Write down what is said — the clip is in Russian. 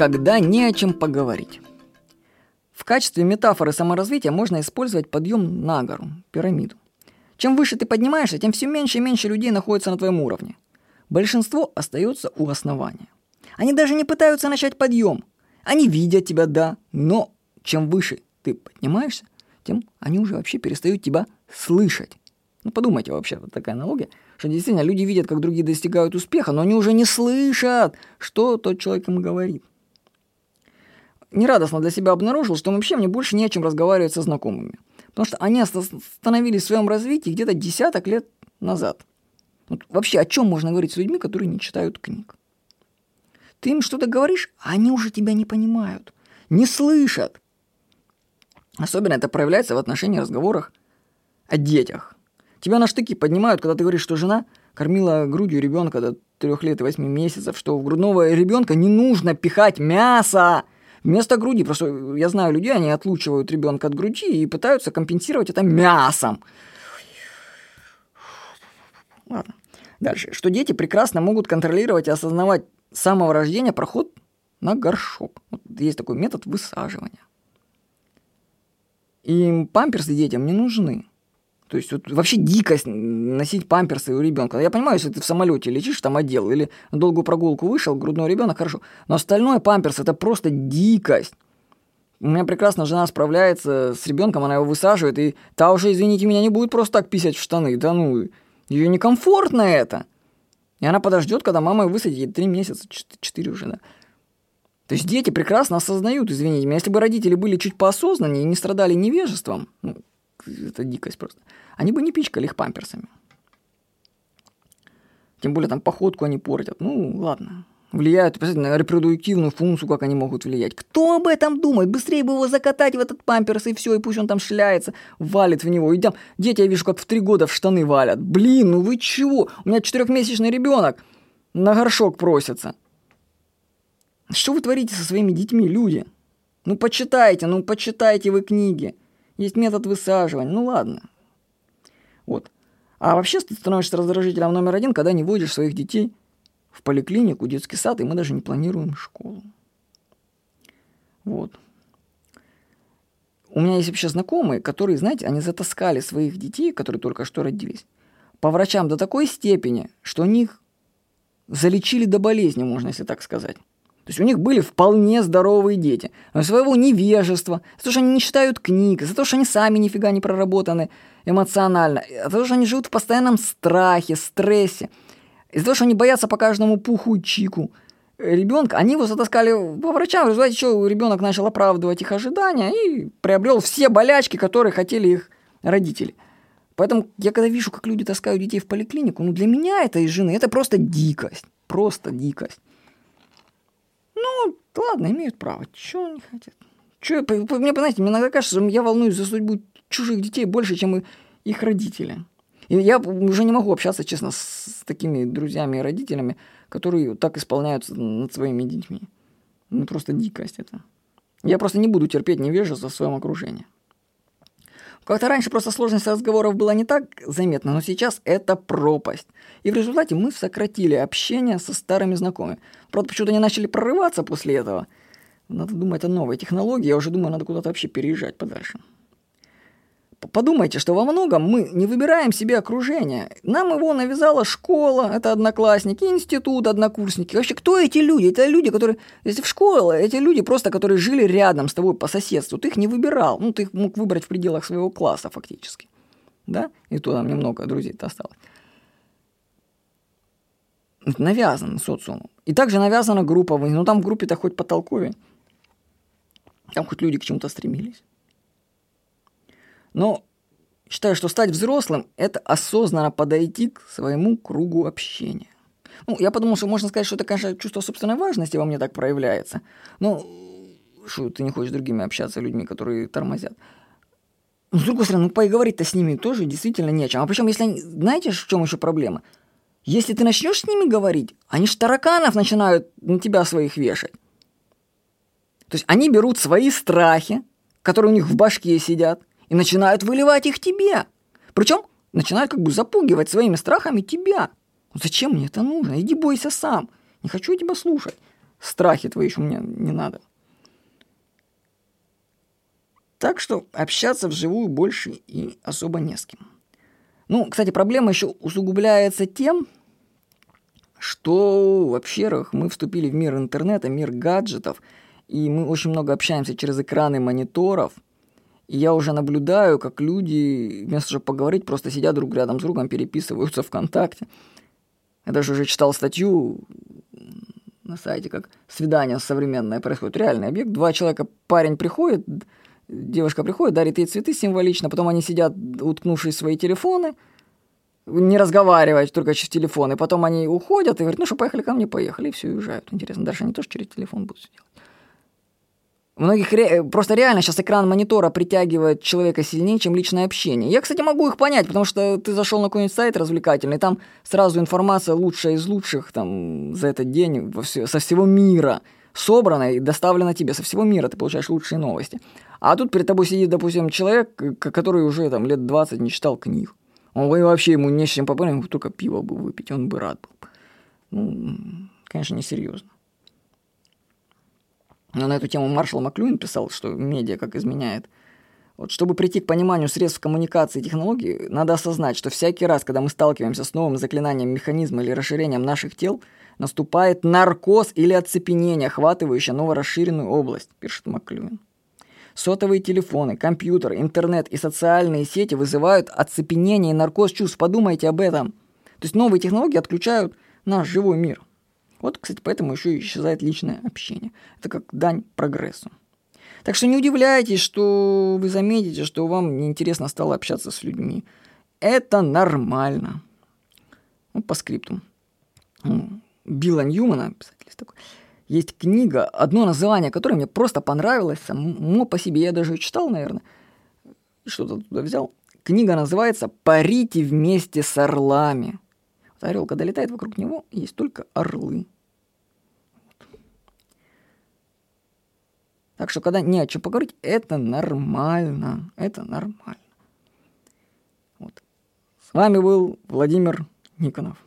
когда не о чем поговорить. В качестве метафоры саморазвития можно использовать подъем на гору, пирамиду. Чем выше ты поднимаешься, тем все меньше и меньше людей находится на твоем уровне. Большинство остается у основания. Они даже не пытаются начать подъем. Они видят тебя, да, но чем выше ты поднимаешься, тем они уже вообще перестают тебя слышать. Ну, подумайте вообще, вот такая аналогия, что действительно люди видят, как другие достигают успеха, но они уже не слышат, что тот человек им говорит. Нерадостно для себя обнаружил, что вообще мне больше не о чем разговаривать со знакомыми. Потому что они остановились в своем развитии где-то десяток лет назад. Вот вообще о чем можно говорить с людьми, которые не читают книг? Ты им что-то говоришь, а они уже тебя не понимают, не слышат. Особенно это проявляется в отношении разговорах о детях. Тебя на штыки поднимают, когда ты говоришь, что жена кормила грудью ребенка до трех лет и восьми месяцев, что в грудного ребенка не нужно пихать мясо вместо груди. Просто я знаю людей, они отлучивают ребенка от груди и пытаются компенсировать это мясом. Ладно. Дальше. Что дети прекрасно могут контролировать и осознавать с самого рождения проход на горшок. Вот есть такой метод высаживания. И памперсы детям не нужны. То есть вот вообще дикость носить памперсы у ребенка. Я понимаю, если ты в самолете лечишь там отдел или на долгую прогулку вышел, грудной ребенок, хорошо. Но остальное памперс это просто дикость. У меня прекрасно жена справляется с ребенком, она его высаживает, и та уже, извините меня, не будет просто так писать в штаны. Да ну, ее некомфортно это. И она подождет, когда мама ее высадит, ей три месяца, четыре уже, да. То есть дети прекрасно осознают, извините меня, если бы родители были чуть поосознаннее и не страдали невежеством, ну, это дикость просто, они бы не пичкали их памперсами. Тем более там походку они портят. Ну, ладно. Влияют, на репродуктивную функцию, как они могут влиять. Кто об этом думает? Быстрее бы его закатать в этот памперс и все, и пусть он там шляется, валит в него. И там дети, я вижу, как в три года в штаны валят. Блин, ну вы чего? У меня четырехмесячный ребенок на горшок просится. Что вы творите со своими детьми, люди? Ну, почитайте, ну, почитайте вы книги. Есть метод высаживания. Ну, ладно. Вот. А вообще ты становишься раздражителем номер один, когда не водишь своих детей в поликлинику, детский сад, и мы даже не планируем школу. Вот. У меня есть вообще знакомые, которые, знаете, они затаскали своих детей, которые только что родились, по врачам до такой степени, что них залечили до болезни, можно если так сказать. То есть у них были вполне здоровые дети. Но своего невежества, за то, что они не читают книг, за то, что они сами нифига не проработаны эмоционально, за то, что они живут в постоянном страхе, стрессе, из-за того, что они боятся по каждому пуху и чику ребенка, они его затаскали по врачам, в результате чего ребенок начал оправдывать их ожидания и приобрел все болячки, которые хотели их родители. Поэтому я когда вижу, как люди таскают детей в поликлинику, ну для меня это из жены, это просто дикость. Просто дикость. Ну, ладно, имеют право. Чего они хотят? Че, мне, знаете, мне иногда кажется, что я волнуюсь за судьбу чужих детей больше, чем их родители. И я уже не могу общаться, честно, с такими друзьями и родителями, которые так исполняются над своими детьми. Ну, просто дикость это. Я просто не буду терпеть невежество в своем окружении. Как-то раньше просто сложность разговоров была не так заметна, но сейчас это пропасть. И в результате мы сократили общение со старыми знакомыми. Правда, почему-то они начали прорываться после этого. Надо думать о новой технологии. Я уже думаю, надо куда-то вообще переезжать подальше. Подумайте, что во многом мы не выбираем себе окружение. Нам его навязала школа, это одноклассники, институт, однокурсники. Вообще, кто эти люди? Это люди, которые... Если в школе, эти люди просто, которые жили рядом с тобой по соседству. Ты их не выбирал. Ну, ты их мог выбрать в пределах своего класса фактически. Да? И то там немного друзей-то осталось. Это навязано социумом. И также навязана группа. Ну, там в группе-то хоть потолковее. Там хоть люди к чему-то стремились. Но считаю, что стать взрослым – это осознанно подойти к своему кругу общения. Ну, я подумал, что можно сказать, что это, конечно, чувство собственной важности во мне так проявляется. Но что ты не хочешь с другими общаться, людьми, которые тормозят. Но, с другой стороны, ну, поговорить-то с ними тоже действительно не о чем. А причем, если они... Знаете, в чем еще проблема? Если ты начнешь с ними говорить, они ж тараканов начинают на тебя своих вешать. То есть они берут свои страхи, которые у них в башке сидят, и начинают выливать их тебе. Причем начинают как бы запугивать своими страхами тебя. Ну зачем мне это нужно? Иди бойся сам. Не хочу тебя слушать. страхи твои еще мне не надо. Так что общаться вживую больше и особо не с кем. Ну, кстати, проблема еще усугубляется тем, что, во-первых, мы вступили в мир интернета, мир гаджетов, и мы очень много общаемся через экраны мониторов. Я уже наблюдаю, как люди, вместо чтобы поговорить, просто сидят друг рядом с другом, переписываются ВКонтакте. Я даже уже читал статью на сайте, как свидание современное происходит. Реальный объект. Два человека, парень приходит, девушка приходит, дарит ей цветы символично, потом они сидят, уткнувшись в свои телефоны, не разговаривать только через телефон, и потом они уходят и говорят, ну что, поехали ко мне, поехали, и все, уезжают. Интересно, дальше они тоже через телефон будут делать. Многих ре... просто реально сейчас экран монитора притягивает человека сильнее, чем личное общение. Я, кстати, могу их понять, потому что ты зашел на какой-нибудь сайт развлекательный, там сразу информация лучшая из лучших там, за этот день со всего мира собрана и доставлена тебе со всего мира, ты получаешь лучшие новости. А тут перед тобой сидит, допустим, человек, который уже там лет 20 не читал книг. Он вообще ему не с чем попасть, только пиво бы выпить, он бы рад был. Ну, конечно, несерьезно. Но на эту тему Маршал Маклюин писал, что медиа как изменяет. Вот чтобы прийти к пониманию средств коммуникации и технологий, надо осознать, что всякий раз, когда мы сталкиваемся с новым заклинанием механизма или расширением наших тел, наступает наркоз или оцепенение, охватывающее новорасширенную область, пишет Маклюин. Сотовые телефоны, компьютер, интернет и социальные сети вызывают оцепенение и наркоз чувств. Подумайте об этом. То есть новые технологии отключают наш живой мир. Вот, кстати, поэтому еще исчезает личное общение. Это как дань прогрессу. Так что не удивляйтесь, что вы заметите, что вам неинтересно стало общаться с людьми. Это нормально. Ну, по скрипту. Билла Ньюмана, писатель такой, есть книга, одно название, которое мне просто понравилось само по себе. Я даже читал, наверное, что-то туда взял. Книга называется «Парите вместе с орлами». Орел, когда летает вокруг него, есть только орлы. Так что, когда не о чем поговорить, это нормально. Это нормально. Вот. С вами был Владимир Никонов.